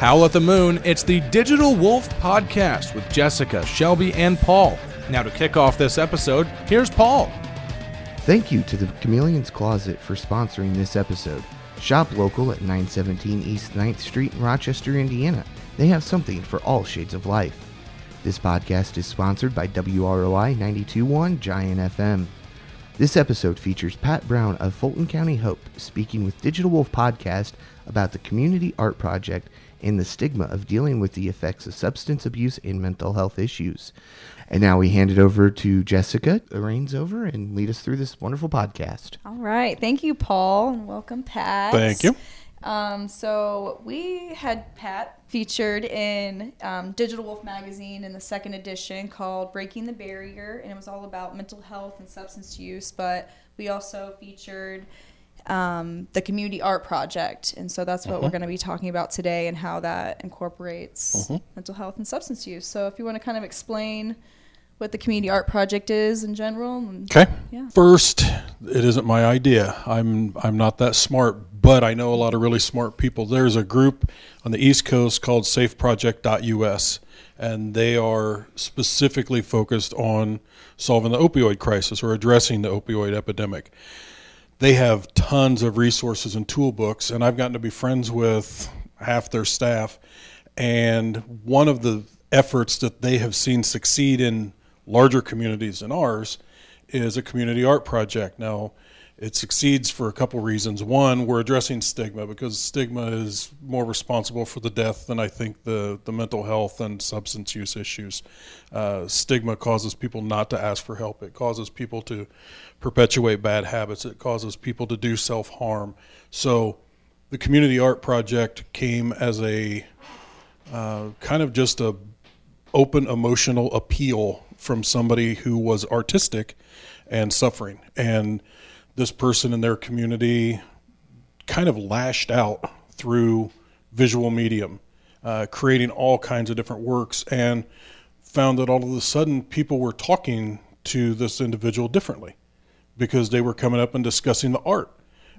Howl at the Moon, it's the Digital Wolf podcast with Jessica, Shelby, and Paul. Now, to kick off this episode, here's Paul. Thank you to the Chameleon's Closet for sponsoring this episode. Shop local at 917 East 9th Street in Rochester, Indiana. They have something for all shades of life. This podcast is sponsored by WROI 921 Giant FM. This episode features Pat Brown of Fulton County Hope speaking with Digital Wolf Podcast about the Community Art Project and the stigma of dealing with the effects of substance abuse and mental health issues. And now we hand it over to Jessica, reins over, and lead us through this wonderful podcast. All right. Thank you, Paul, and welcome, Pat. Thank you. Um, so we had Pat featured in um, Digital Wolf magazine in the second edition called Breaking the Barrier, and it was all about mental health and substance use. But we also featured um, the Community Art Project, and so that's what Mm-hmm. we're going to be talking about today and how that incorporates Mm-hmm. mental health and substance use. So if you want to kind of explain what the Community Art Project is in general. and- Okay. Yeah. First, it isn't my idea. I'm I'm not that smart, but I know a lot of really smart people. There's a group on the East Coast called SafeProject.us, and they are specifically focused on solving the opioid crisis or addressing the opioid epidemic. They have tons of resources and tool books, and I've gotten to be friends with half their staff. And one of the efforts that they have seen succeed in larger communities than ours is a community art project. Now, it succeeds for a couple reasons. One, we're addressing stigma because stigma is more responsible for the death than I think the, the mental health and substance use issues. Uh, stigma causes people not to ask for help. It causes people to perpetuate bad habits. It causes people to do self harm. So, the community art project came as a uh, kind of just a open emotional appeal from somebody who was artistic and suffering and this person in their community kind of lashed out through visual medium uh, creating all kinds of different works and found that all of a sudden people were talking to this individual differently because they were coming up and discussing the art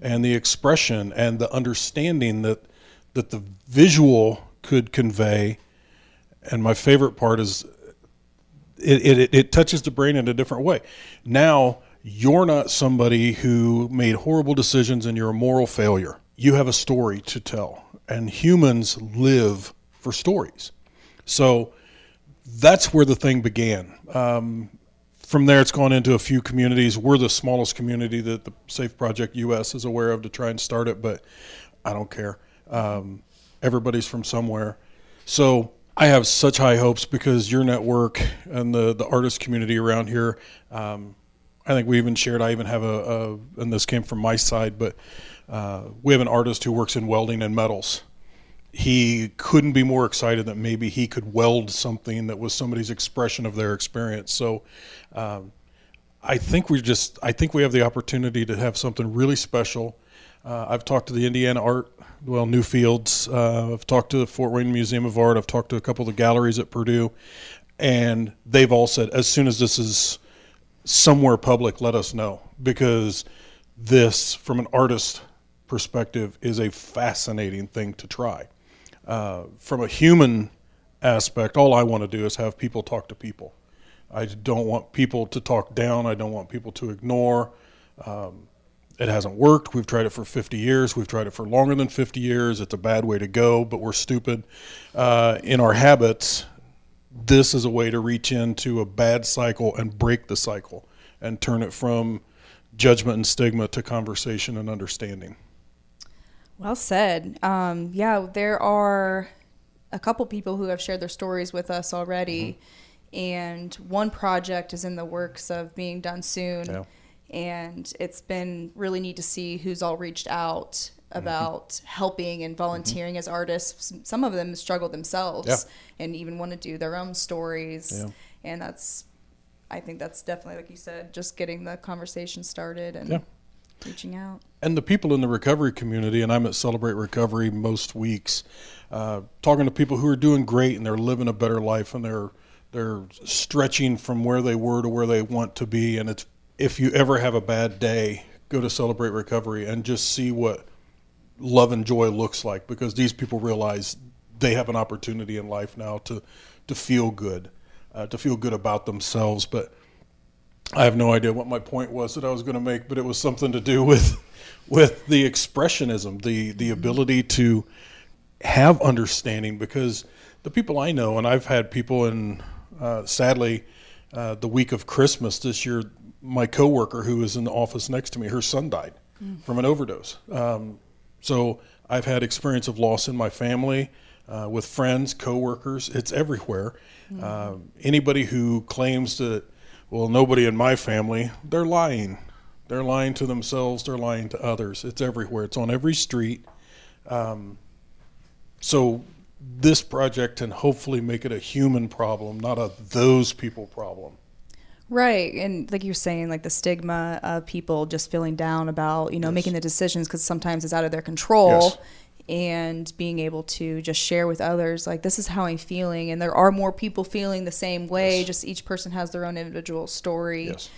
and the expression and the understanding that that the visual could convey and my favorite part is it, it, it touches the brain in a different way. Now you're not somebody who made horrible decisions and you're a moral failure. You have a story to tell, and humans live for stories. So that's where the thing began. Um, from there, it's gone into a few communities. We're the smallest community that the Safe Project US is aware of to try and start it, but I don't care. Um, everybody's from somewhere. So I have such high hopes because your network and the, the artist community around here, um, I think we even shared, I even have a, a and this came from my side, but uh, we have an artist who works in welding and metals he couldn't be more excited that maybe he could weld something that was somebody's expression of their experience. So, um, I think we just I think we have the opportunity to have something really special. Uh, I've talked to the Indiana Art, well, Newfields. Uh, I've talked to the Fort Wayne Museum of Art. I've talked to a couple of the galleries at Purdue, and they've all said as soon as this is somewhere public, let us know because this, from an artist perspective, is a fascinating thing to try. Uh, from a human aspect, all I want to do is have people talk to people. I don't want people to talk down. I don't want people to ignore. Um, it hasn't worked. We've tried it for 50 years. We've tried it for longer than 50 years. It's a bad way to go, but we're stupid uh, in our habits. This is a way to reach into a bad cycle and break the cycle and turn it from judgment and stigma to conversation and understanding. Well said. Um, yeah, there are a couple people who have shared their stories with us already, and one project is in the works of being done soon. Yeah. And it's been really neat to see who's all reached out about helping and volunteering as artists. Some of them struggle themselves Yeah. and even want to do their own stories. Yeah. And that's, I think that's definitely, like you said, just getting the conversation started and Yeah. reaching out. and the people in the recovery community, and I'm at Celebrate Recovery most weeks, uh, talking to people who are doing great and they're living a better life and they're they're stretching from where they were to where they want to be. And it's if you ever have a bad day, go to Celebrate Recovery and just see what love and joy looks like because these people realize they have an opportunity in life now to to feel good, uh, to feel good about themselves. But I have no idea what my point was that I was going to make, but it was something to do with with the expressionism, the the ability to have understanding. Because the people I know, and I've had people in, uh, sadly, uh, the week of Christmas this year, my coworker who was in the office next to me, her son died mm. from an overdose. Um, so I've had experience of loss in my family, uh, with friends, coworkers. It's everywhere. Mm. Uh, anybody who claims that, well, nobody in my family, they're lying. They're lying to themselves. They're lying to others. It's everywhere. It's on every street. Um, so this project can hopefully make it a human problem, not a those people problem. Right. And like you're saying, like the stigma of people just feeling down about, you know, yes. making the decisions because sometimes it's out of their control. Yes. And being able to just share with others, like, this is how I'm feeling. And there are more people feeling the same way. Yes. Just each person has their own individual story. Yes.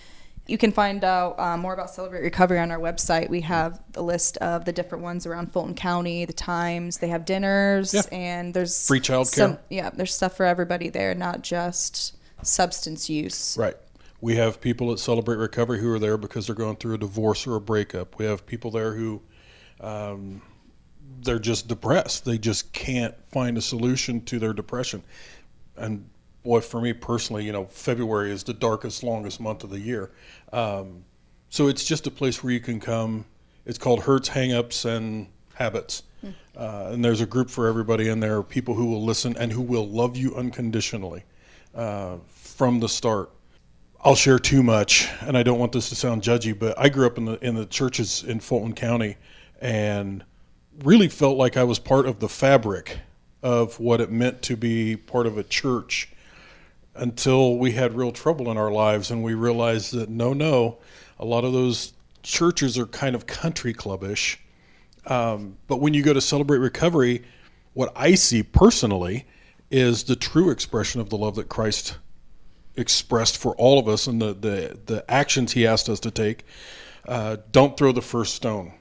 You can find out uh, more about Celebrate Recovery on our website. We have a list of the different ones around Fulton County, the times they have dinners, yeah. and there's free childcare. Yeah, there's stuff for everybody there, not just substance use. Right. We have people at Celebrate Recovery who are there because they're going through a divorce or a breakup. We have people there who um, they're just depressed. They just can't find a solution to their depression. And boy, for me personally, you know, February is the darkest, longest month of the year. Um, so it's just a place where you can come. It's called Hurts, Hangups, and Habits. Hmm. Uh, and there's a group for everybody in there, people who will listen and who will love you unconditionally uh, from the start. I'll share too much, and I don't want this to sound judgy, but I grew up in the in the churches in Fulton County, and really felt like I was part of the fabric of what it meant to be part of a church until we had real trouble in our lives and we realized that no, no, a lot of those churches are kind of country clubbish. Um, but when you go to celebrate recovery, what I see personally is the true expression of the love that Christ expressed for all of us and the, the, the actions he asked us to take. Uh, don't throw the first stone.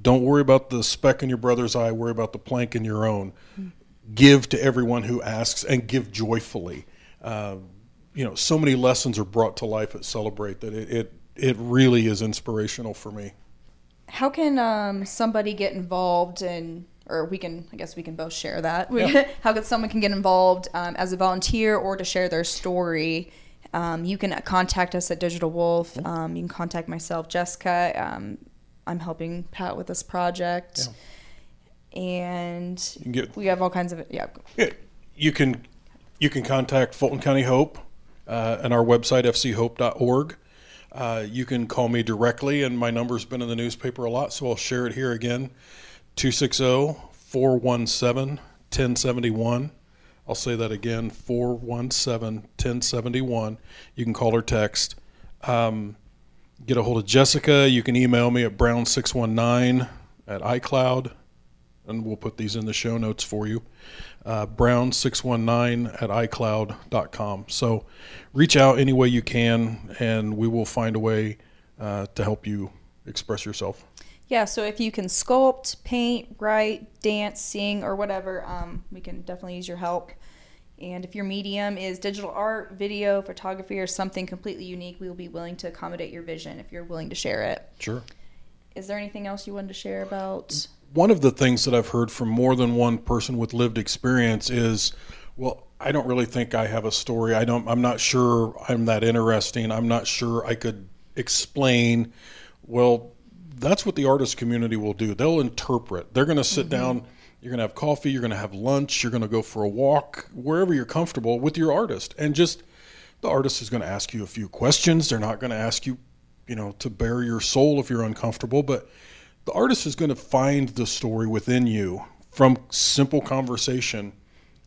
Don't worry about the speck in your brother's eye, worry about the plank in your own. Mm-hmm. Give to everyone who asks and give joyfully. Uh, you know, so many lessons are brought to life at Celebrate that it, it, it really is inspirational for me. How can um, somebody get involved in or we can i guess we can both share that. Yeah. how could someone can get involved um, as a volunteer or to share their story? Um, you can contact us at digital wolf. Um, you can contact myself jessica. Um, i'm helping pat with this project. Yeah. and get, we have all kinds of yeah. yeah. You can you can contact fulton county hope uh, and our website fchope.org uh, you can call me directly and my number's been in the newspaper a lot so i'll share it here again 260 417 1071. I'll say that again 417 1071. You can call or text. Um, get a hold of Jessica. You can email me at brown619 at iCloud, and we'll put these in the show notes for you. Uh, brown619 at iCloud.com. So reach out any way you can, and we will find a way uh, to help you express yourself. Yeah, so if you can sculpt, paint, write, dance, sing, or whatever, um, we can definitely use your help. And if your medium is digital art, video, photography, or something completely unique, we will be willing to accommodate your vision if you're willing to share it. Sure. Is there anything else you wanted to share about? One of the things that I've heard from more than one person with lived experience is, well, I don't really think I have a story. I don't. I'm not sure I'm that interesting. I'm not sure I could explain. Well, that's what the artist community will do. They'll interpret. They're going to sit mm-hmm. down. You're going to have coffee. You're going to have lunch. You're going to go for a walk wherever you're comfortable with your artist, and just the artist is going to ask you a few questions. They're not going to ask you, you know, to bare your soul if you're uncomfortable, but the artist is going to find the story within you from simple conversation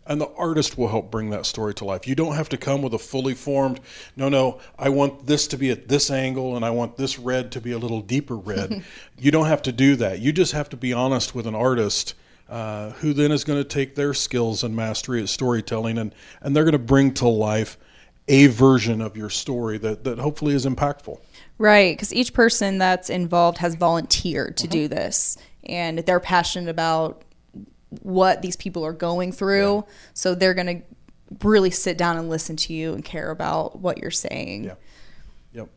and the artist will help bring that story to life. You don't have to come with a fully formed, no, no, I want this to be at this angle and I want this red to be a little deeper red. you don't have to do that. You just have to be honest with an artist uh, who then is going to take their skills and mastery at storytelling and, and they're going to bring to life a version of your story that, that hopefully is impactful. Right, because each person that's involved has volunteered to mm-hmm. do this and they're passionate about what these people are going through. So they're going to really sit down and listen to you and care about what you're saying. Yeah. Yep.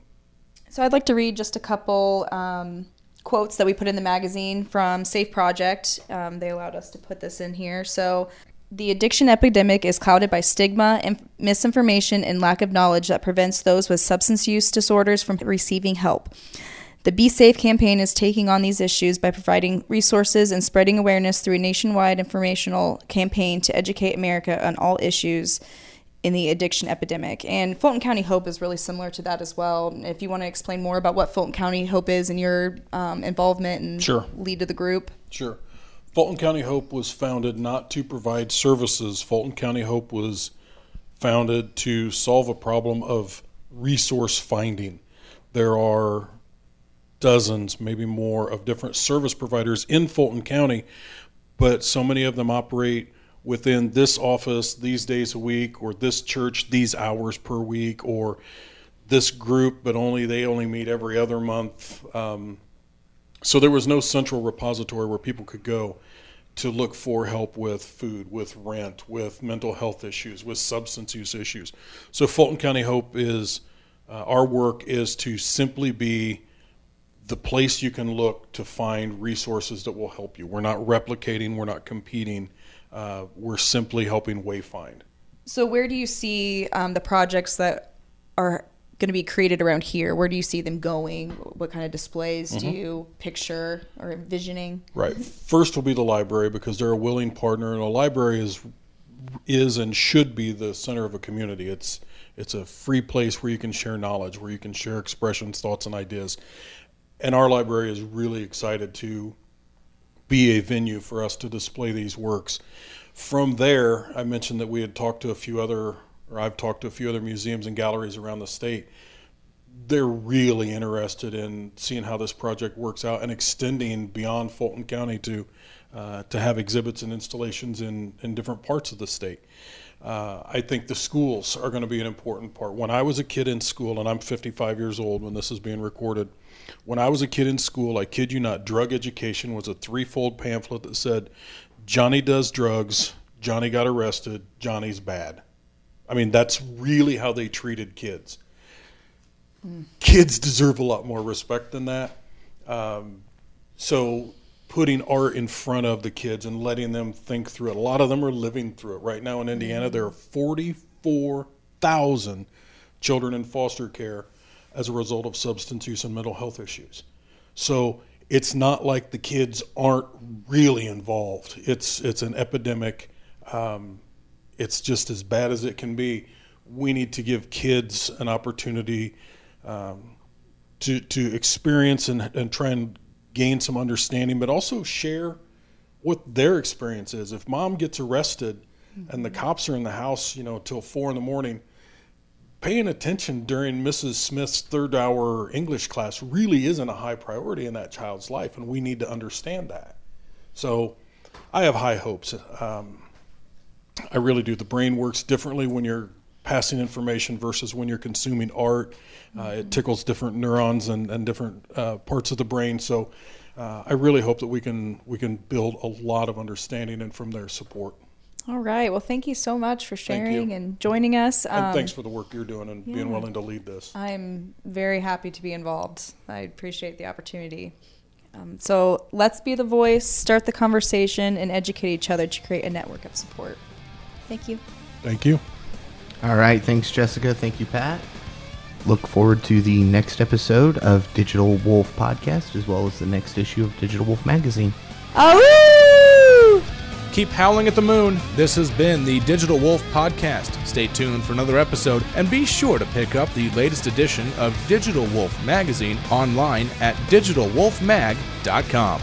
So I'd like to read just a couple um, quotes that we put in the magazine from Safe Project. Um, they allowed us to put this in here. So the addiction epidemic is clouded by stigma and misinformation and lack of knowledge that prevents those with substance use disorders from receiving help. The Be Safe campaign is taking on these issues by providing resources and spreading awareness through a nationwide informational campaign to educate America on all issues in the addiction epidemic. And Fulton County Hope is really similar to that as well. If you want to explain more about what Fulton County Hope is and your um, involvement and Sure. lead to the group. Sure. Fulton County Hope was founded not to provide services. Fulton County Hope was founded to solve a problem of resource finding. There are dozens, maybe more, of different service providers in Fulton County, but so many of them operate within this office these days a week, or this church these hours per week, or this group, but only they only meet every other month. Um, so there was no central repository where people could go to look for help with food, with rent, with mental health issues, with substance use issues. So Fulton County Hope is uh, our work is to simply be the place you can look to find resources that will help you. We're not replicating, we're not competing. Uh, we're simply helping wayfind. So, where do you see um, the projects that are going to be created around here? Where do you see them going? What kind of displays do you picture or envisioning? Right. First will be the library because they're a willing partner, and a library is is and should be the center of a community. It's it's a free place where you can share knowledge, where you can share expressions, thoughts, and ideas. And our library is really excited to be a venue for us to display these works. From there, I mentioned that we had talked to a few other, or I've talked to a few other museums and galleries around the state they're really interested in seeing how this project works out and extending beyond Fulton County to uh, to have exhibits and installations in, in different parts of the state. Uh, I think the schools are going to be an important part. When I was a kid in school, and I'm 55 years old when this is being recorded, when I was a kid in school, I kid you not, drug education was a threefold pamphlet that said, Johnny does drugs, Johnny got arrested, Johnny's bad. I mean, that's really how they treated kids kids deserve a lot more respect than that. Um, so putting art in front of the kids and letting them think through it. A lot of them are living through it right now in Indiana. There are 44,000 children in foster care as a result of substance use and mental health issues. So it's not like the kids aren't really involved. It's it's an epidemic. Um, it's just as bad as it can be. We need to give kids an opportunity um, to to experience and, and try and gain some understanding, but also share what their experience is. If mom gets arrested and the cops are in the house, you know, till four in the morning, paying attention during Mrs. Smith's third hour English class really isn't a high priority in that child's life, and we need to understand that. So, I have high hopes. Um, I really do. The brain works differently when you're passing information versus when you're consuming art. Uh, it tickles different neurons and, and different uh, parts of the brain. So uh, I really hope that we can we can build a lot of understanding and from there support. All right. Well, thank you so much for sharing and joining us. And Um, thanks for the work you're doing and yeah. being willing to lead this. I'm very happy to be involved. I appreciate the opportunity. Um, so let's be the voice, start the conversation, and educate each other to create a network of support. Thank you. Thank you. All right. Thanks, Jessica. Thank you, Pat. Look forward to the next episode of Digital Wolf Podcast, as well as the next issue of Digital Wolf Magazine. Oh! Keep howling at the moon. This has been the Digital Wolf Podcast. Stay tuned for another episode and be sure to pick up the latest edition of Digital Wolf Magazine online at digitalwolfmag.com.